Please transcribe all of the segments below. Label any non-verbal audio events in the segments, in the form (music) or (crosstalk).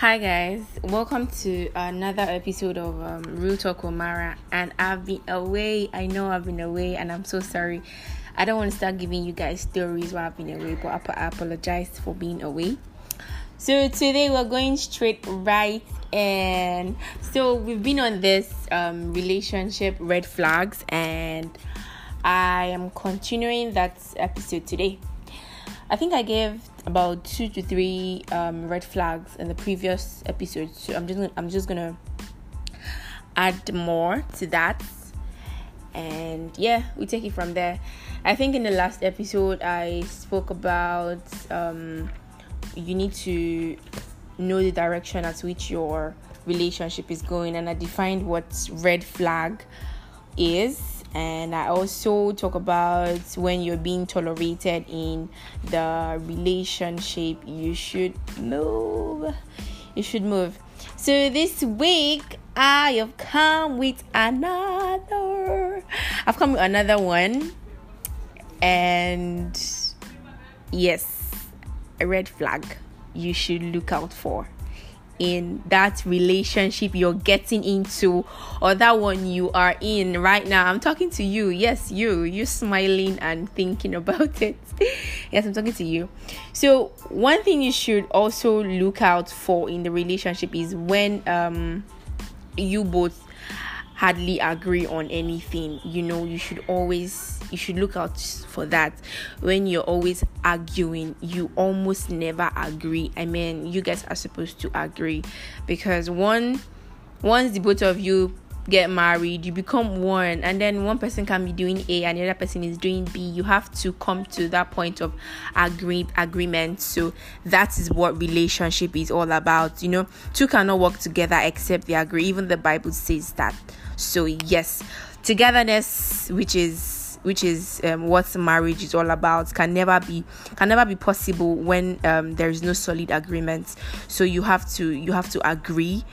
Hi guys, welcome to another episode of um, Real Talk Omara. And I've been away. I know I've been away, and I'm so sorry. I don't want to start giving you guys stories while I've been away, but I apologize for being away. So today we're going straight right, and so we've been on this um, relationship red flags, and I am continuing that episode today. I think I gave about two to three um, red flags in the previous episode, so I'm just I'm just gonna add more to that, and yeah, we take it from there. I think in the last episode I spoke about um, you need to know the direction at which your relationship is going, and I defined what red flag is and I also talk about when you're being tolerated in the relationship, you should move. You should move. So this week I have come with another. I've come with another one, and yes, a red flag you should look out for in that relationship you're getting into or that one you are in right now. I'm talking to you. Yes, you. You smiling and thinking about (laughs) it. yes, I'm talking to you. So, one thing you should also look out for in the relationship is when um you both hardly agree on anything. You know, you should always you should look out for that. When you're always arguing you almost never agree. I mean you guys are supposed to agree. Because one once the both of you get married you become one and then one person can be doing a and the other person is doing b you have to come to that point of agree agreement. So that is what relationship is all about you know? Two cannot work together except they agree. Even the bible says that. So yes togetherness which is which is um, what marriage is all about can never be can never be possible when um, there is no solid agreement. So you have to you have to agree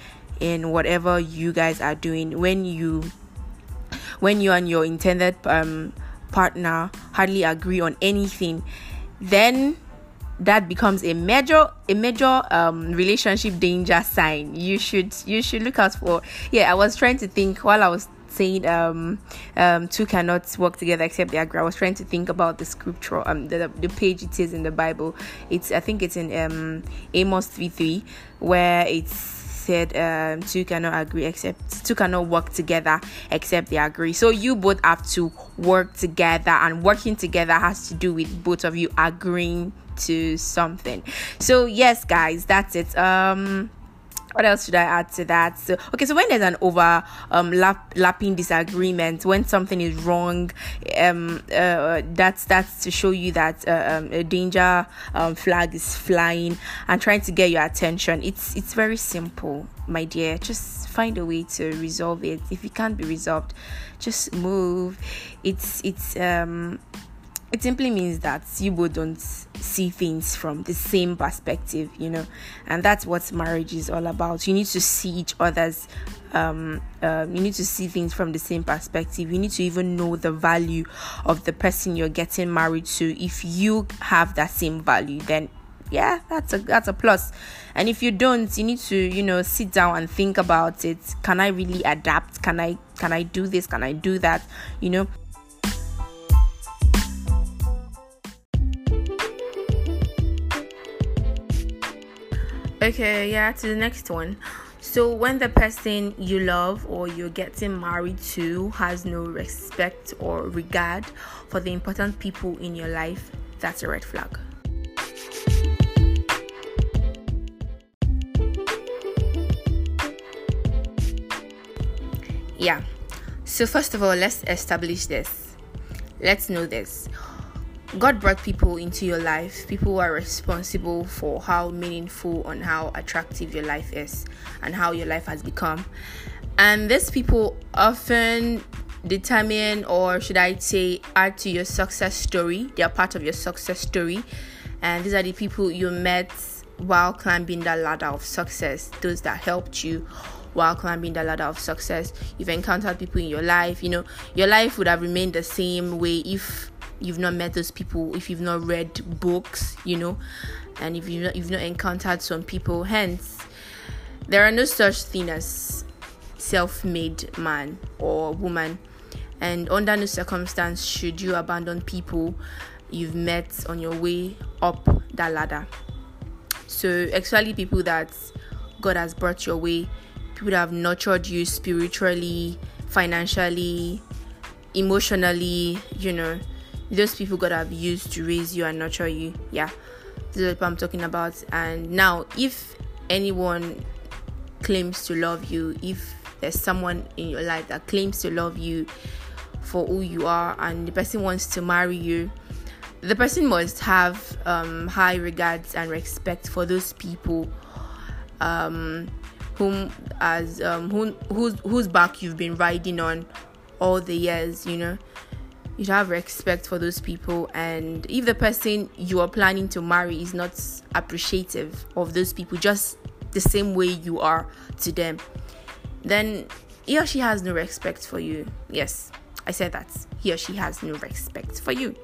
in whatever you guys are doing when you when you and your intended um, partner hardly agree on anything then that becomes a major a major um relationship danger sign you should you should look out for yeah i was trying to think while i was saying um, um, two cannot work together except they agree. I was trying to think about the scripture, um, the, the page it is in the Bible. It's I think it's in um, Amos three three where it's said um, two cannot agree except two cannot work together except they agree. So you both have to work together, and working together has to do with both of you agreeing to something. So yes, guys, that's it. Um what else should I add to that? So, okay, so when there's an over um lap, lapping disagreement, when something is wrong, um, uh, that's that's to show you that uh, um, a danger um, flag is flying and trying to get your attention. It's it's very simple, my dear. Just find a way to resolve it. If it can't be resolved, just move. It's it's um it simply means that you both don't see things from the same perspective, you know, and that's what marriage is all about. You need to see each other's, um, um, you need to see things from the same perspective. You need to even know the value of the person you're getting married to. If you have that same value, then yeah, that's a that's a plus. And if you don't, you need to you know sit down and think about it. Can I really adapt? Can I can I do this? Can I do that? You know Okay, yeah, to the next one. So, when the person you love or you're getting married to has no respect or regard for the important people in your life, that's a red flag. Yeah. So, first of all, let's establish this. Let's know this. God brought people into your life, people who are responsible for how meaningful and how attractive your life is and how your life has become. And these people often determine, or should I say, add to your success story. They are part of your success story. And these are the people you met while climbing the ladder of success, those that helped you while climbing the ladder of success. You've encountered people in your life, you know, your life would have remained the same way if you've not met those people, if you've not read books, you know, and if you've not, you've not encountered some people, hence there are no such thing as self-made man or woman. And under no circumstance should you abandon people you've met on your way up that ladder. So actually, people that god has brought your way people that have nurtured you spiritually financially emotionally you know those people god have used to raise you and nurture you. Yeah. This is what i'm talking about. And now if anyone claims to love you if there's someone in your life that claims to love you for who you are and the person wants to marry you the person must have um, high regards and respect for those people um, whom as um, whose back you've been riding on all the years you know you have respect for those people. And if the person you are planning to marry is not appreciative of those people just the same way you are to them then he or she has no respect for you. Yes I said that. He or she has no respect for you.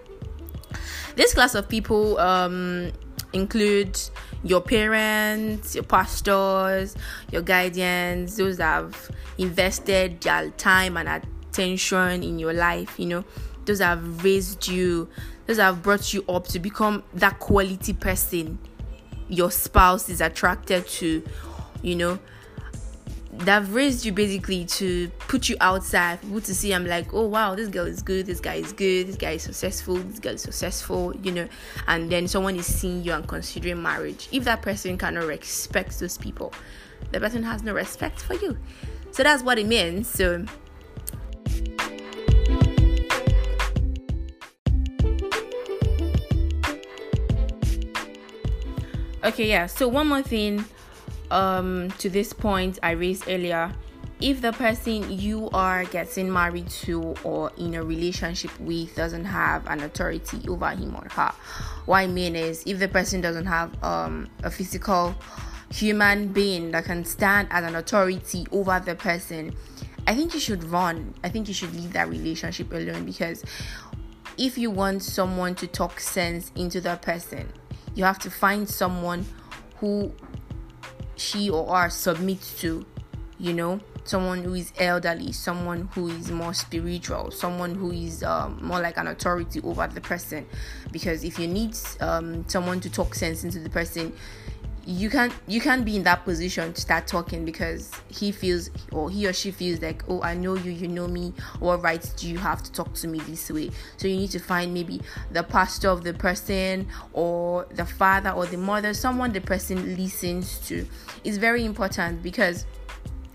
This class of people um, include your parents, your pastors, your guardians, those that have invested their time and attention in your life, you know, those that have raised you, those that have brought you up to become that quality person your spouse is attracted to, you know? That raised you basically to put you outside. People to see i'm like oh wow this girl is good this guy is good this guy is successful this girl is successful you know? And then someone is seeing you and considering marriage. If that person cannot respect those people the person has no respect for you. So that's what it means. So okay yeah so one more thing um to this point I raised earlier, if the person you are getting married to or in a relationship with doesn't have an authority over him or her, what I mean is if the person doesn't have um a physical human being that can stand as an authority over the person, I think you should run. I think you should leave that relationship alone because if you want someone to talk sense into that person, you have to find someone who she or her submits to, you know, someone who is elderly, someone who is more spiritual, someone who is um, more like an authority over the person. Because if you need um, someone to talk sense into the person, you can't you can't be in that position to start talking because he feels or he or she feels like oh i know you you know me. What rights do you have to talk to me this way? So you need to find maybe the pastor of the person or the father or the mother someone the person listens to. Is very important because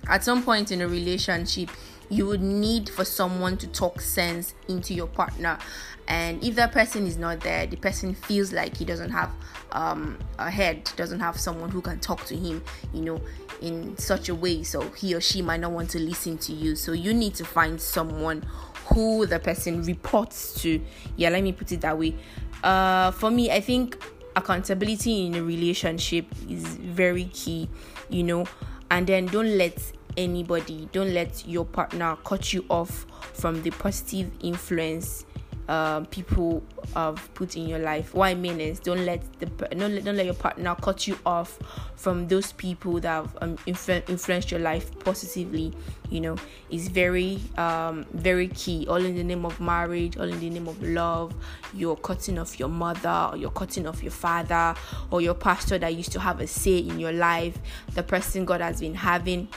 at some point in a relationship you would need for someone to talk sense into your partner. And if that person is not there the person feels like he doesn't have um, a head doesn't have someone who can talk to him you know in such a way. So he or she might not want to listen to you. So you need to find someone who the person reports to. Yeah let me put it that way. Uh, for me i think accountability in a relationship is very key you know. And then don't let anybody don't let your partner cut you off from the positive influence um, people have put in your life. What I mean is, don't let the don't don't let your partner cut you off from those people that have um, influ- influenced your life positively. You know, it's very um, very key. All in the name of marriage, all in the name of love. You're cutting off your mother, or you're cutting off your father, or your pastor that used to have a say in your life. The person God has been having,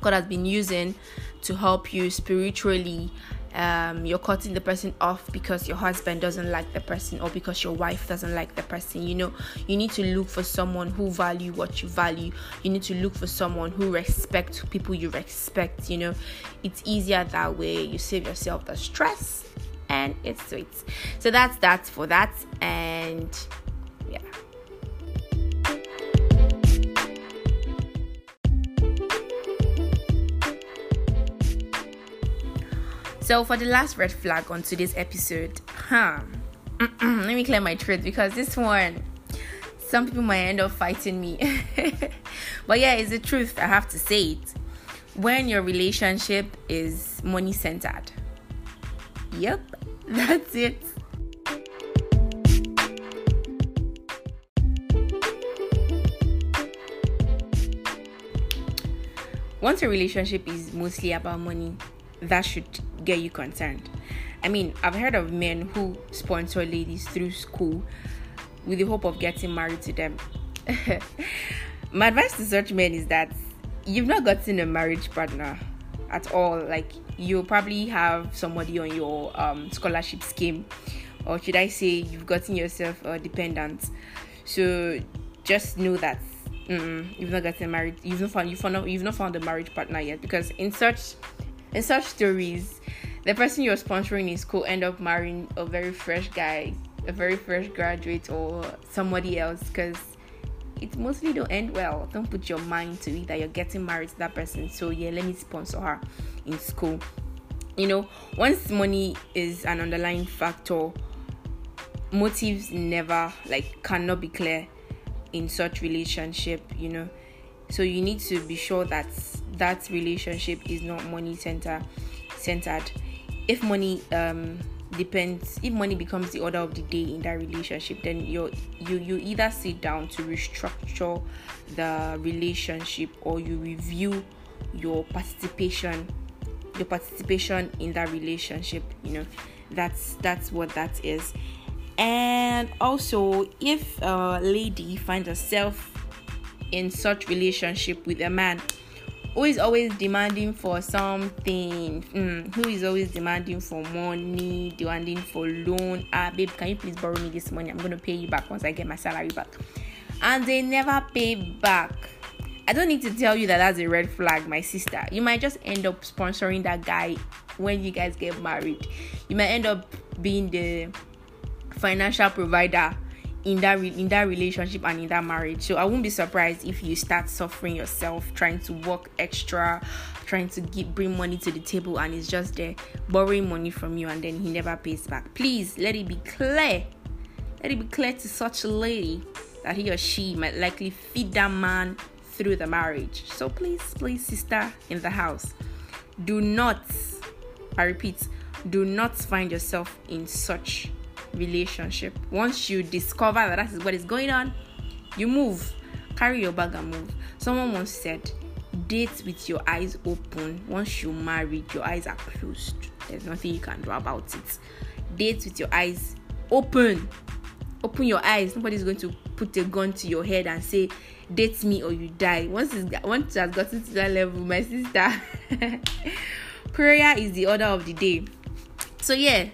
God has been using to help you spiritually um, you're cutting the person off because your husband doesn't like the person or because your wife doesn't like the person. You know you need to look for someone who value what you value. You need to look for someone who respect people you respect you know. It's easier that way. You save yourself the stress and it's sweet. So that's that for that. And So for the last red flag on today's episode, huh? let me clear my throat because this one, some people might end up fighting me. (laughs) but yeah, it's the truth. I have to say it. When your relationship is money centered. Yep, (laughs) that's it. once a relationship is mostly about money, that should get you concerned. I mean, I've heard of men who sponsor ladies through school with the hope of getting married to them. (laughs) My advice to such men is that you've not gotten a marriage partner at all. Like you probably have somebody on your um, scholarship scheme, or should I say, you've gotten yourself a dependent. So just know that you've not gotten married. You've not found you've found you've not found a marriage partner yet because in such in such stories, the person you're sponsoring in school end up marrying a very fresh guy, a very fresh graduate, or somebody else because it mostly don't end well. Don't put your mind to it that you're getting married to that person. So yeah, let me sponsor her in school. You know, once money is an underlying factor, motives never like cannot be clear in such relationship. You know, so you need to be sure that that relationship is not money center centered. If money um depends if money becomes the order of the day in that relationship then you you you either sit down to restructure the relationship or you review your participation your participation in that relationship you know that's that's what that is and also if a lady finds herself in such relationship with a man who is always demanding for something? Mm, who is always demanding for money demanding for loan? Ah babe can you please borrow me this money? I'm gonna pay you back once i get my salary back. And they never pay back. I don't need to tell you that that's a red flag my sister. You might just end up sponsoring that guy when you guys get married. You might end up being the financial provider in that re- in that relationship and in that marriage. So I won't be surprised if you start suffering yourself, trying to work extra, trying to get bring money to the table, and it's just there borrowing money from you, and then he never pays back. Please let it be clear. Let it be clear to such a lady that he or she might likely feed that man through the marriage. So please, please, sister in the house, do not, I repeat, do not find yourself in such relationship. Once you discover that that is what is going on, you move. Carry your bag and move. Someone once said, date with your eyes open. Once you're married, your eyes are closed. There's nothing you can do about it. Date with your eyes open. Open your eyes. Nobody's going to put a gun to your head and say, date me or you die. Once it's once it has gotten to that level, my sister. (laughs) prayer is the order of the day. So yeah,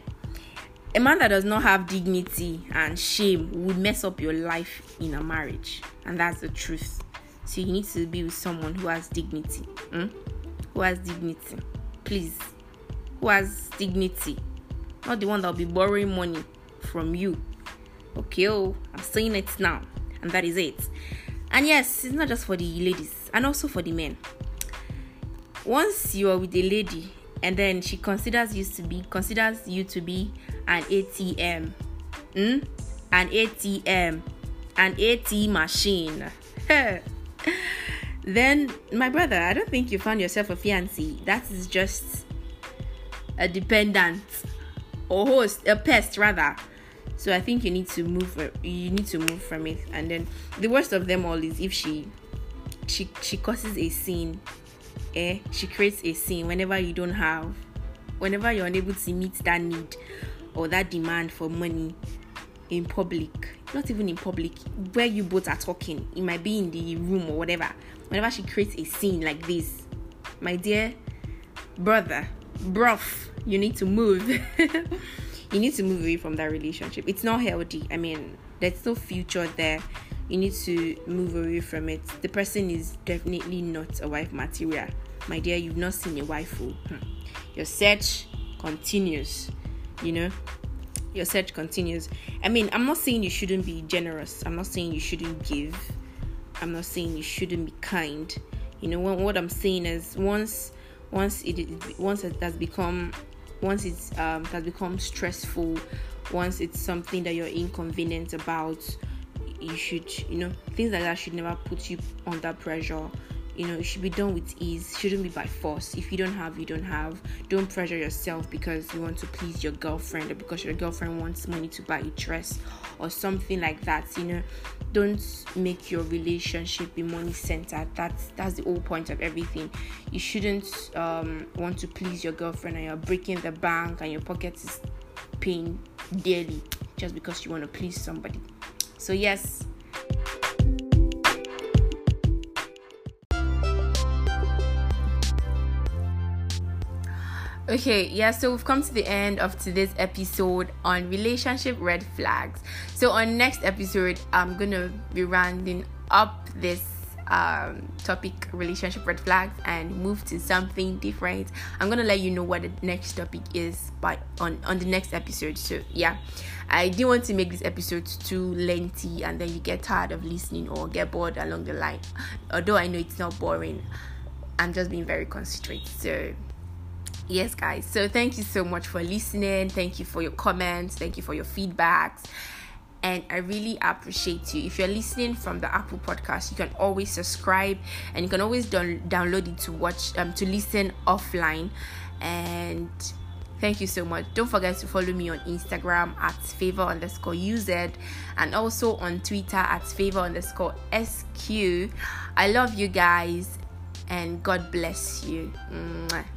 a man that does not have dignity and shame would mess up your life in a marriage, and that's the truth. So you need to be with someone who has dignity. Hmm? Who has dignity, please. Who has dignity, not the one that will be borrowing money from you. Okay, oh, I'm saying it now, and that is it. And yes, it's not just for the ladies, and also for the men. Once you are with a lady and then she considers you to be considers you to be an ATM, mm? an ATM, an AT machine. (laughs) then, my brother, I don't think you found yourself a fiancé. That is just a dependent or host, a pest rather. So I think you need to move. You need to move from it. And then the worst of them all is if she, she, she causes a scene eh, she creates a scene whenever you don't have, whenever you're unable to meet that need or that demand for money in public, not even in public, where you both are talking, it might be in the room or whatever. Whenever she creates a scene like this, my dear brother, bruv, you need to move. (laughs) you need to move away from that relationship. It's not healthy. I mean, there's no future there you need to move away from it. The person is definitely not a wife material. My dear, you've not seen a wife. Hmm. Your search continues, you know. Your search continues. I mean, I'm not saying you shouldn't be generous. I'm not saying you shouldn't give. I'm not saying you shouldn't be kind. You know, what I'm saying is once once it once it has become once it's um, has become stressful, once it's something that you're inconvenient about, you should you know things like that should never put you under pressure you know it should be done with ease. Shouldn't be by force. If you don't have you don't have. Don't pressure yourself because you want to please your girlfriend or because your girlfriend wants money to buy a dress or something like that you know. Don't make your relationship be money centered. That's that's the whole point of everything. You shouldn't um, want to please your girlfriend and you're breaking the bank and your pocket is paying dearly just because you want to please somebody. So yes Okay, yeah, so we've come to the end of today's episode on relationship red flags. So, on next episode, I'm gonna be rounding up this um, topic relationship red flags and move to something different. I'm gonna let you know what the next topic is by on on the next episode. So, yeah, I didn't want to make this episode too lengthy and then you get tired of listening or get bored along the line. Although I know it's not boring, I'm just being very concentrated. So, yes guys so thank you so much for listening thank you for your comments thank you for your feedbacks and I really appreciate you. If you're listening from the Apple Podcast, you can always subscribe and you can always don- download it to watch um to listen offline. And thank you so much. Don't forget to follow me on Instagram at favor underscore UZ and also on Twitter at favor underscore SQ. I love you guys and God bless you. Mwah.